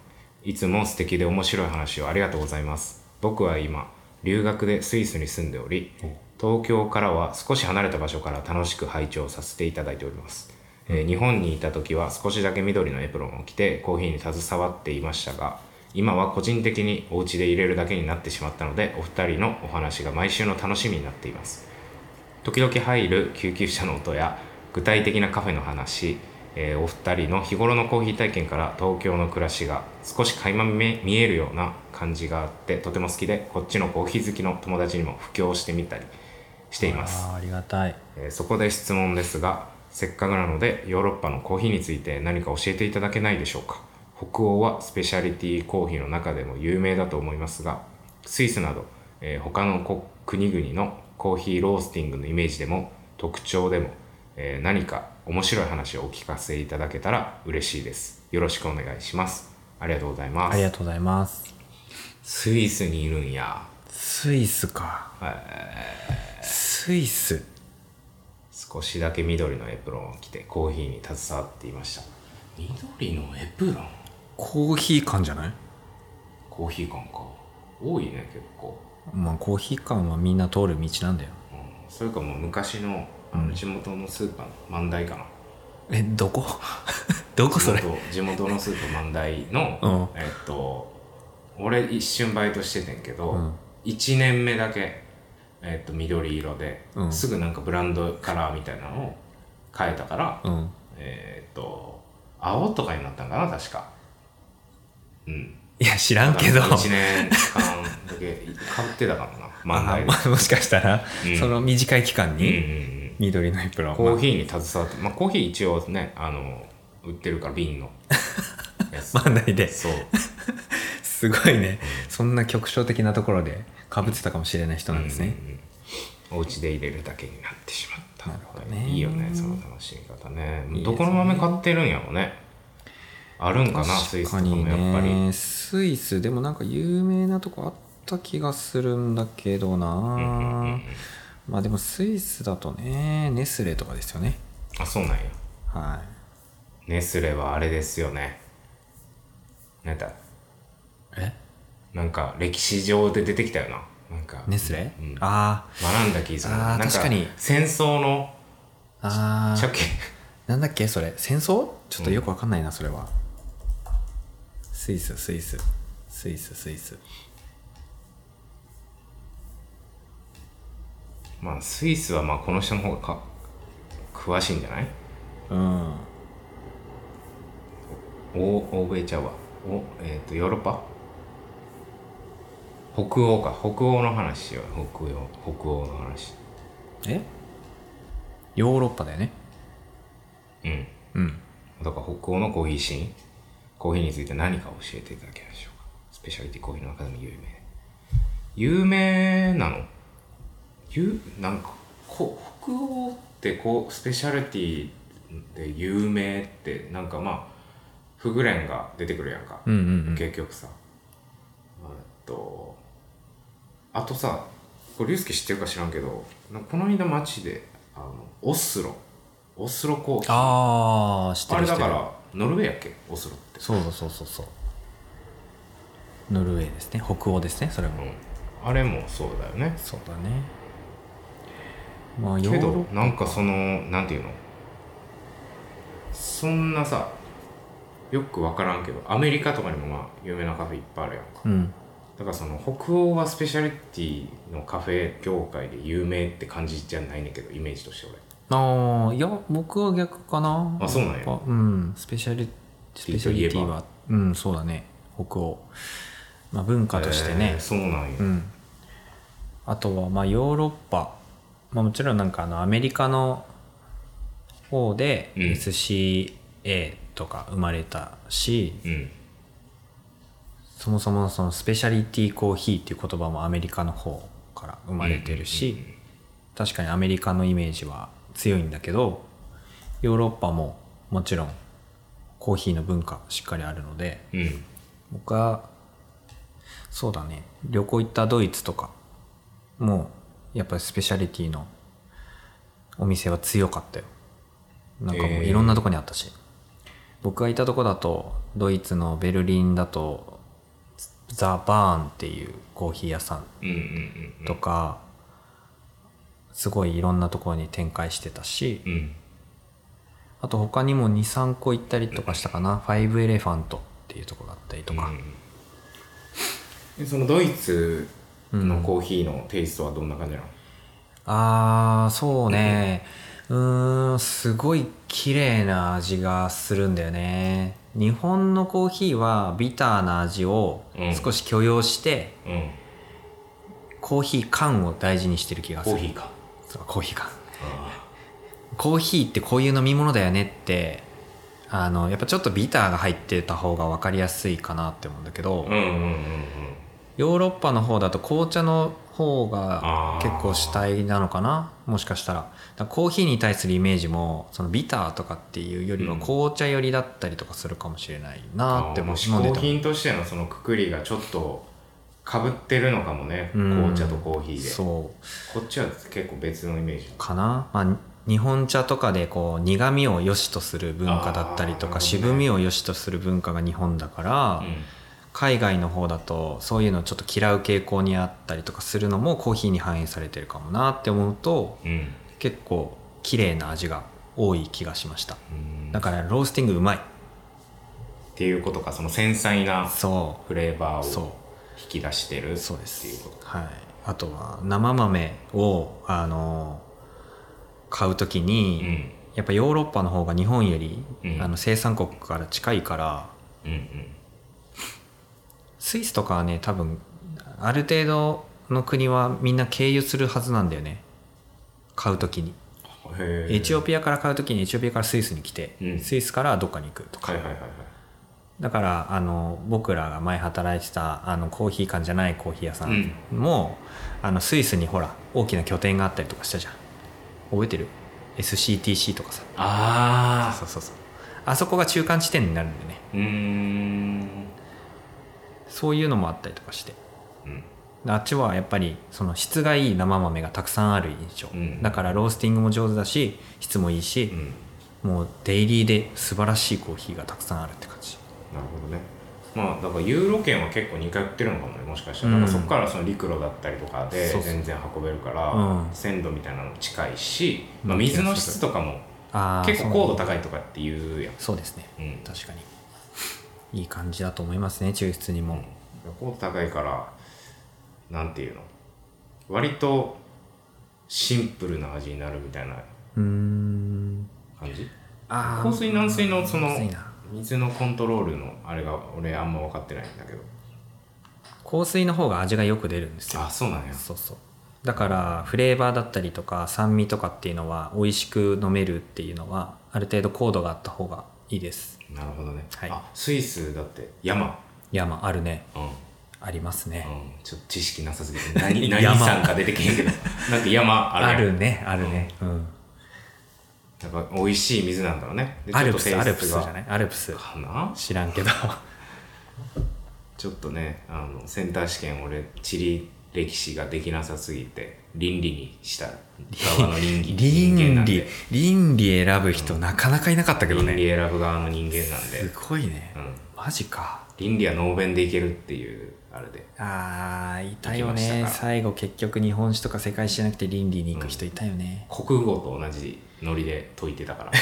いつも素敵で面白い話をありがとうございます。僕は今留学でスイスに住んでおり東京からは少し離れた場所から楽しく拝聴させていただいております、えー日本にいた時は少しだけ緑のエプロンを着てコーヒーに携わっていましたが今は個人的にお家で入れるだけになってしまったのでお二人のお話が毎週の楽しみになっています。時々入る救急車の音や具体的なカフェの話、えーお二人の日頃のコーヒー体験から東京の暮らしが少し垣間見見えるような感じがあってとても好きでこっちのコーヒー好きの友達にも布教してみたりしています。ありがたい。えーそこで質問ですがせっかくなのでヨーロッパのコーヒーについて何か教えていただけないでしょうか？北欧はスペシャリティコーヒーの中でも有名だと思いますがスイスなど、えー他のこ国々のコーヒーロースティングのイメージでも特徴でも、えー何か面白い話をお聞かせいただけたら嬉しいです。よろしくお願いします。ありがとうございます。ありがとうございます。スイスにいるんや。スイスか。スイス。少しだけ緑のエプロンを着てコーヒーに携わっていました。緑のエプロン？コーヒー缶じゃない？コーヒー感か。多いね結構、まあコーヒー缶はみんな通る道なんだよ。うん、それかもう昔のあの地元のスーパーの万代かな、えどこ？どこそれ？地元地元のスーパー万代の、うん。えっと俺一瞬バイトしててんけど、うん。1年目だけ、えっと緑色で、うん。すぐなんかブランドカラーみたいなのを変えたから、うん。えっと青とかになったんかな確かうん。いや知らんけど。1年間だけかぶってたかもな万代で。あまあもしかしたら、うん。その短い期間うんうんにうん。緑のエプロン。コーヒーに携わってまあコーヒー一応ねあの売ってるから瓶の。やつまあないで。そう。すごいね。そんな局所的なところでかぶってたかもしれない人なんですね、うんうお家で入れるだけになってしまった。なるほどね。いいよねその楽しみ方ね。どこの豆買ってるんやろねあるんかなスイスとかもやっぱり、ねスイスでもなんか有名なとこあった気がするんだけどな、うんうんうんうん。まあでもスイスだとねネスレとかですよね。あそうなんや。はネスレはあれですよね。なんだ？いえ？なんか歴史上で出てきたよな。なんか。ネスレ、うん。あ学んだ気するあ確かに。戦争のー。あー初期なんだっけそれ？戦争？ちょっとよくわかんないなそれは、スイススイス。スイススイス。まあスイスはまあこの人の方がか詳しいんじゃない？うん。お欧米ちゃうわおえっ、とヨーロッパ？北欧か。北欧の話しよう。北欧北欧の話。え？ヨーロッパだよね。うん。うん。だから北欧のコーヒーシーン？コーヒーについて何か教えていただけないでしょうか？スペシャリティコーヒーの中でも有名。有名なの？ゆなんかこ北欧ってこうスペシャリティで有名ってなんかまあフグレンが出てくるやんか、うんうんうん。結局さ。えっとあとさこれ竜介知ってるか知らんけどこの間街であのオスロ。オスロコーヒー。ああ知ってある知ってる。れだからノルウェーやっけ？オスロって。そうそうそうそうそう。ノルウェーですね。北欧ですねそれも、うん。あれもそうだよね。そうだね。まあヨけどなんかそのなんていうの？そんなさよく分からんけどアメリカとかにもまあ有名なカフェいっぱいあるやんか。うん。だからその北欧はスペシャリティのカフェ業界で有名って感じじゃないねんけどイメージとしてああいや僕は逆かな。あそうなんや。ぱうん。スペシャリスペシャリティは。うんそうだね。北欧。まあ文化俺としてね、えーそうなんや、うん。あとはまあヨーロッパ、まあ、もちろんなんかあのアメリカの方でうん。SCA とか生まれたし、うん。そもそもそのスペシャリティコーヒーっていう言葉もアメリカの方から生まれてるし、確かにアメリカのイメージは強いんだけどヨーロッパももちろんコーヒーの文化しっかりあるのでうん。うん僕はそうだね。旅行行ったドイツとかもやっぱりスペシャリティのお店は強かったよ。なんかもういろんなとこにあったし、僕がいたとこだとドイツのベルリンだとザ・バーンっていうコーヒー屋さん。とか、すごいいろんなところに展開してたし、うん。あと他にも23個行ったりとかしたかな。ファイブエレファントっていうところだったりとか、でそのドイツのコーヒーのテイストはどんな感じなの、あーそうね。うーんすごい綺麗な味がするんだよね。日本のコーヒーはビターな味をうん。少し許容して、うん。コーヒー缶を大事にしてる気がする。コーヒーかコーヒー缶コーヒーってこういう飲み物だよねってあのやっぱちょっとビターが入ってた方が分かりやすいかなって思うんだけど、うんうんうんうんヨーロッパの方だと紅茶の方が結構主体なのかなもしかしたら。コーヒーに対するイメージもそのビターとかっていうよりはうん。紅茶寄りだったりとかするかもしれないなって思う。飲んでた嗜好品としてのそのくくりがちょっとかぶってるのかもねうん。紅茶とコーヒーで。そう。こっちは結構別のイメージ。かな、まあ、日本茶とかでこう苦味を良しとする文化だったりとか、ね。渋みを良しとする文化が日本だから、うん。海外の方だとそういうのをちょっと嫌う傾向にあったりとかするのもコーヒーに反映されてるかもなって思うとうん。結構綺麗な味が多い気がしました。うん。だからロースティングうまい。っていうことかその繊細なそフレーバーそを引き出してるうそうですっていうことはい。あとは生豆をあの買う時に、うん。やっぱヨーロッパの方が日本より、うん。あの生産国から近いからうんうん。スイスとかはね多分ある程度の国はみんな経由するはずなんだよね。買う時に。エチオピアから買う時にエチオピアからスイスに来て、うん。スイスからどっかに行くとか、はいはいはいはいだからあの僕らが前働いてたあのコーヒー館じゃないコーヒー屋さんも、あのスイスにほら大きな拠点があったりとかしたじゃん。覚えてる？SCTC とかさ。ああそうそうそう。あそこが中間地点になるんでね。うーん。そういうのもあったりとかして。うん。あっちはやっぱりその質がいい生豆がたくさんある印象、うん。だからロースティングも上手だし質もいいしう、ん。もうデイリーで素晴らしいコーヒーがたくさんあるって感じなるほどね。まあだからユーロ圏は結構似通ってるのかもねもしかしたら,、そこからその陸路だったりとかで全然運べるからうん。鮮度みたいなのも近いし、まあ、うん水の質とかも結構高度高いとかっていうやん。そうですね。うん。確かに。いい感じだと思いますね抽出にも、高度高いからなんていうの？割とシンプルな味になるみたいな感じ？香水軟水のその水のコントロールのあれが俺あんま分かってないんだけど。香水の方が味がよく出るんですよ。あそうなんや。そうそう。だからフレーバーだったりとか酸味とかっていうのは美味しく飲めるっていうのはある程度高度があった方がいいです。なるほどね、はい。あスイスだって山。山あるね。うん。うんありますね、ちょっと知識なさすぎて。何何山さんか出てけへんけど。なんか山あるあるねあるね。うんやっぱ美味しい水なんだろうね。でアルプスアルプスじゃない？アルプス。かな？知らんけど。ちょっとねあのセンター試験俺地理歴史ができなさすぎて倫理にした。側の 倫理。んで。倫理選ぶ人なかなかいなかったけど倫理ね選ぶ側の人間なんすで、ごいね。うん、マジか。倫理はノーベンでいけるっていうあれで。あーいたよね。最後結局日本史とか世界史じゃなくて倫理に行く人いたよね、国語と同じノリで解いてたから、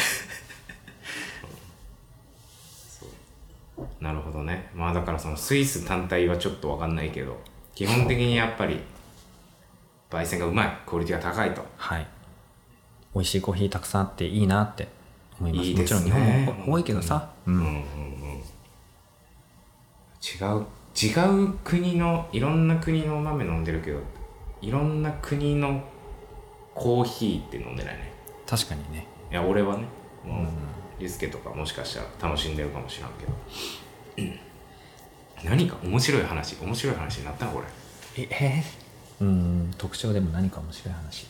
なるほどね。まあだからそのスイス単体はちょっと分かんないけど基本的にやっぱり焙煎がうまい。クオリティが高いと。はい。美味しいコーヒーたくさんあっていいなって思います。いいですね。もちろん日本も多いけどさ、うん。うんうんうん。違う。違う国のいろんな国の豆飲んでるけどいろんな国のコーヒーって飲んでないね確かにね。いや俺はねもう、リスケとかもしかしたら楽しんでるかもしらんけど、何か面白い話面白い話になったのこれ。ええ？うん特徴でも何か面白い話。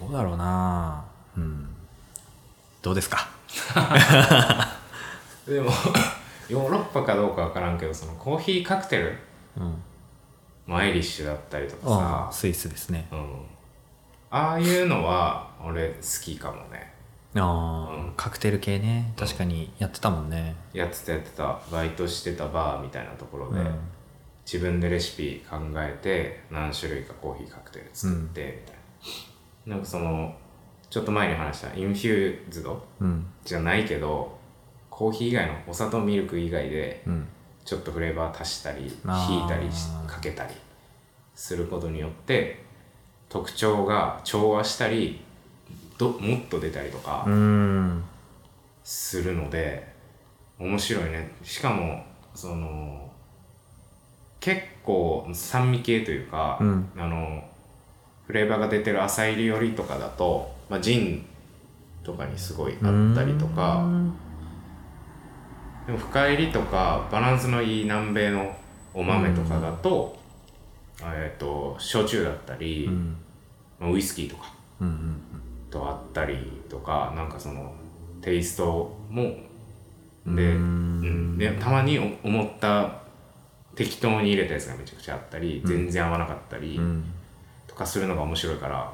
どうだろうな。うん。どうですか？でもヨーロッパかどうかわからんけどそのコーヒーカクテルうん。もアイリッシュだったりとあかさ。あスイスですね。うん、ああいうのは俺好きかもね。ああ、うん。カクテル系ね。確かにやってたもんね。やってたやってた。バイトしてたバーみたいなところで、うん。自分でレシピ考えて何種類かコーヒーカクテル作ってみたいな、なんかそのちょっと前に話したインフューズドうん。じゃないけどコーヒー以外のお砂糖ミルク以外でうん。ちょっとフレーバー足したり引いたりしかけたりすることによって特徴が調和したりどもっと出たりとかうん。するので面白いね。しかもその結構酸味系というか、うん。あのフレーバーが出てる浅入りよりとかだと、まあ、ジンとかにすごいあったりとかでも深入りとかバランスのいい南米のお豆とかだと、えっと焼酎だったり、うん。まあウイスキーとかとあったりとかなんかそのテイストもで,、うん。うん、でたまにお思った適当に入れたやつがめちゃくちゃあったり、全然合わなかったりうん。とかするのが面白いから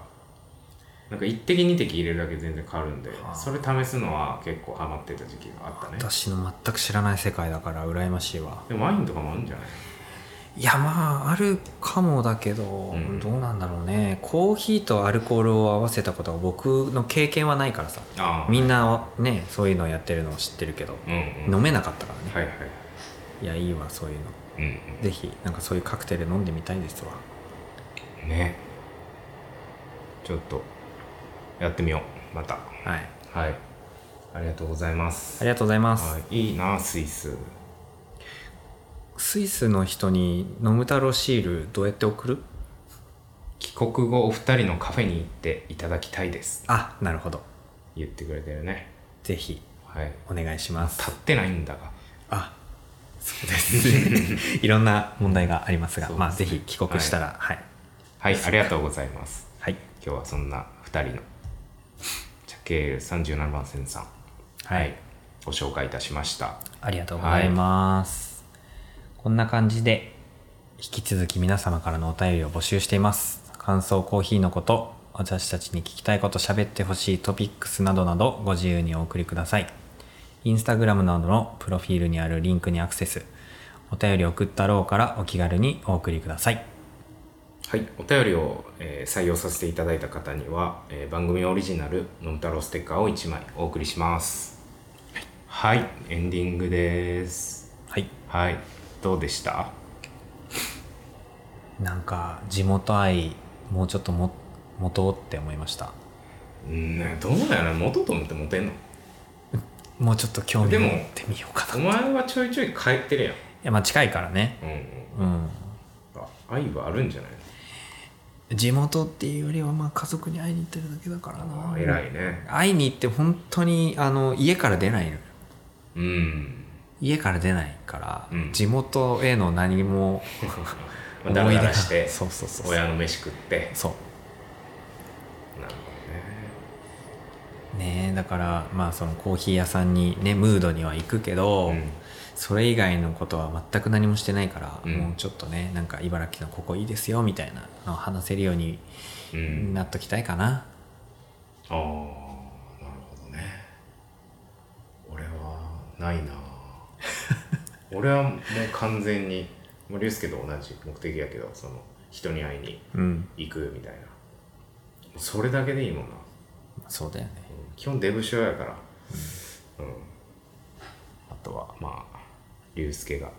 なんか一滴二滴入れるだけで全然変わるんでそれ試すのは結構ハマってた時期があったね。私の全く知らない世界だから羨ましいわ。でもワインとかもあるんじゃない？いやまああるかもだけど、ん。どうなんだろうね。コーヒーとアルコールを合わせたことが僕の経験はないからさ。みんなねそういうのをやってるのを知ってるけど、うんうん。飲めなかったからね、はいはい。い、やいいわそういうの。うんぜひなんかそういうカクテル飲んでみたいですわ。うんね。ちょっとやってみよう。また。はい。はい。ありがとうございます。ありがとうございます、はい、いいなスイススイスの人に飲む太郎シールどうやって送る？帰国後お二人のカフェに行っていただきたいです。あなるほど。言ってくれてるね。ぜひはい。お願いします。立ってないんだが。あそうです。いろんな問題がありますがまあぜひ帰国したらはい。はい。ありがとうございます。はい。今日はそんな二人のチャケール37番線さんはい、ご紹介いたしました。ありがとうございます、こんな感じで引き続き皆様からのお便りを募集しています。感想コーヒーのこと私たちに聞きたいこと喋ってほしいトピックスなどなどご自由にお送りください。インスタグラムなどのプロフィールにあるリンクにアクセスお便り送ったろうからお気軽にお送りください。はい、お便りを、えー採用させていただいた方には、えー番組オリジナル「のんたろうステッカー」を1枚お送りします。はい、エンディングです。はい。はいどうでした？なんか地元愛もうちょっとも持とうって思いました。うんねどうやら元と思ってモテんの？もうちょっと興味でも持ってみようかな。いお前はちょいちょい帰ってるやん。やまあ近いからね。うん。うん。うんあ愛はあるんじゃない地元っていうよりはまあ家族に会いに行ってるだけだからあな偉いね。会いに行って本当にあの家から出ないのよ。うん家から出ないから、うん。地元への何も まあだらだらしてそうそうそうそう。親の飯食って。そう。なるね。えだからまあそのコーヒー屋さんにねムードには行くけど、ほどねそれ以外のことは全く何もしてないから、うん。もうちょっとねなんか茨城のここいいですよみたいなのを話せるようにうん、うん、なっときたいかな、ああなるほどね。俺はないな俺はもう完全にもう竜介と同じ目的やけどその人に会いにうん。行くみたいな。それだけでいいもんな、そうだよね。うん基本デブ症やから。うん、あとは。まあ竜介が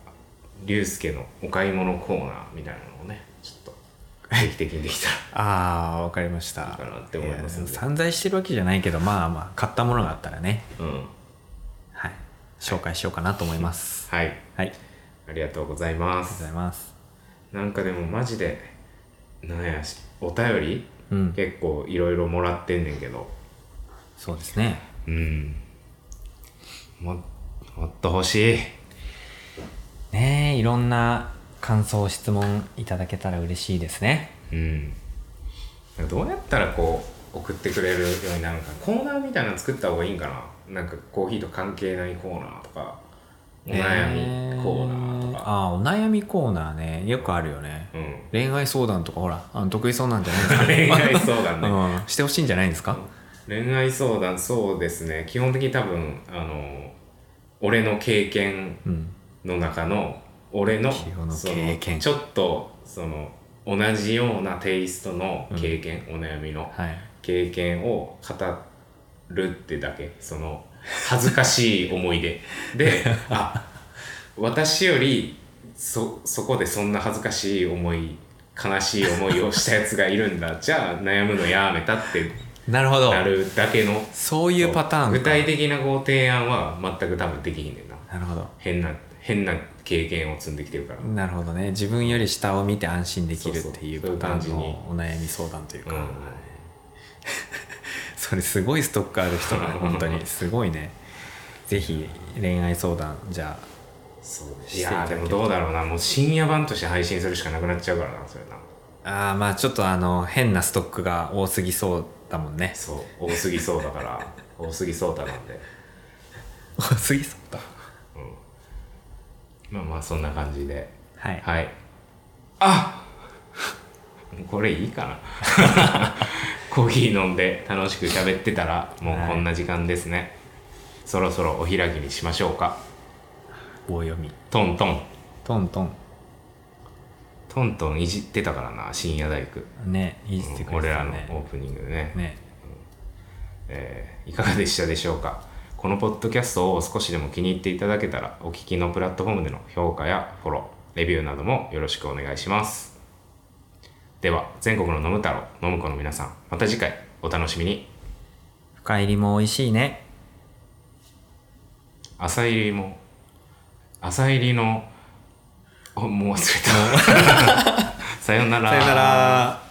竜介のお買い物コーナーみたいなのをねちょっと定期的にできたら ああわかりました。いいかなって思います散財してるわけじゃないけどまあまあ買ったものがあったらね。うん。はい紹介しようかなと思います。はい。はい。ありがとうありがとうございます。ございますなんかでもマジでなんやしお便り？うん。結構いろいろもらってんねんけど。そうですね。うん。ももっと欲しい。ねえいろんな感想質問いただけたら嬉しいですね。うん。どうやったらこう送ってくれるようになるのか。コーナーみたいなの作った方がいいんかななんかコーヒーと関係ないコーナーとかお悩みコーナーとえーか、ああお悩みコーナーね。よくあるよね、うん。恋愛相談とかほらあの得意そうなんじゃないですか？恋愛相談ね。うん、してほしいんじゃないですか、恋愛相談そうですね。基本的に多分あの俺の経験うん、の中の俺の経験。ちょっとその同じようなテイストの経験、お悩みのはい。経験を語るってだけその恥ずかしい思い出で あ私よりそそこでそんな恥ずかしい思い悲しい思いをしたやつがいるんだ。じゃあ悩むのやめたって。なるほど。なるだけの。そういうパターンか。具体的なご提案は全く多分できひんねんな。なるほど。変な変な経験を積んできてるから。なるほどね。自分より下を見て安心できるっていうパターンのお悩み相談というか、うんそれすごいストックある人が 本当にすごいね。ぜひ恋愛相談じゃあそういやーでもどうだろうな。もう深夜版として配信するしかなくなっちゃうからなそれな。ああまあちょっとあの変なストックが多すぎそうだもんね。そう。多すぎそうだから。多すぎそうだなんで。多すぎそうだ。まあまあそんな感じで。はい。はい。あ これいいかなコーヒー飲んで楽しく喋ってたらもうこんな時間ですね、そろそろお開きにしましょうか。棒読み。トントン。トントン。トントンいじってたからな深夜大工、ねいじってくれ俺らのオープニングでね。ね。えーいかがでしたでしょうか。このポッドキャストを少しでも気に入っていただけたらお聞きのプラットフォームでの評価やフォローレビューなどもよろしくお願いしますでは全国の飲む太郎飲む子の皆さんまた次回お楽しみに。深入りも美味しいね。朝入りも朝入りのおもう忘れた。さようなら。さよなら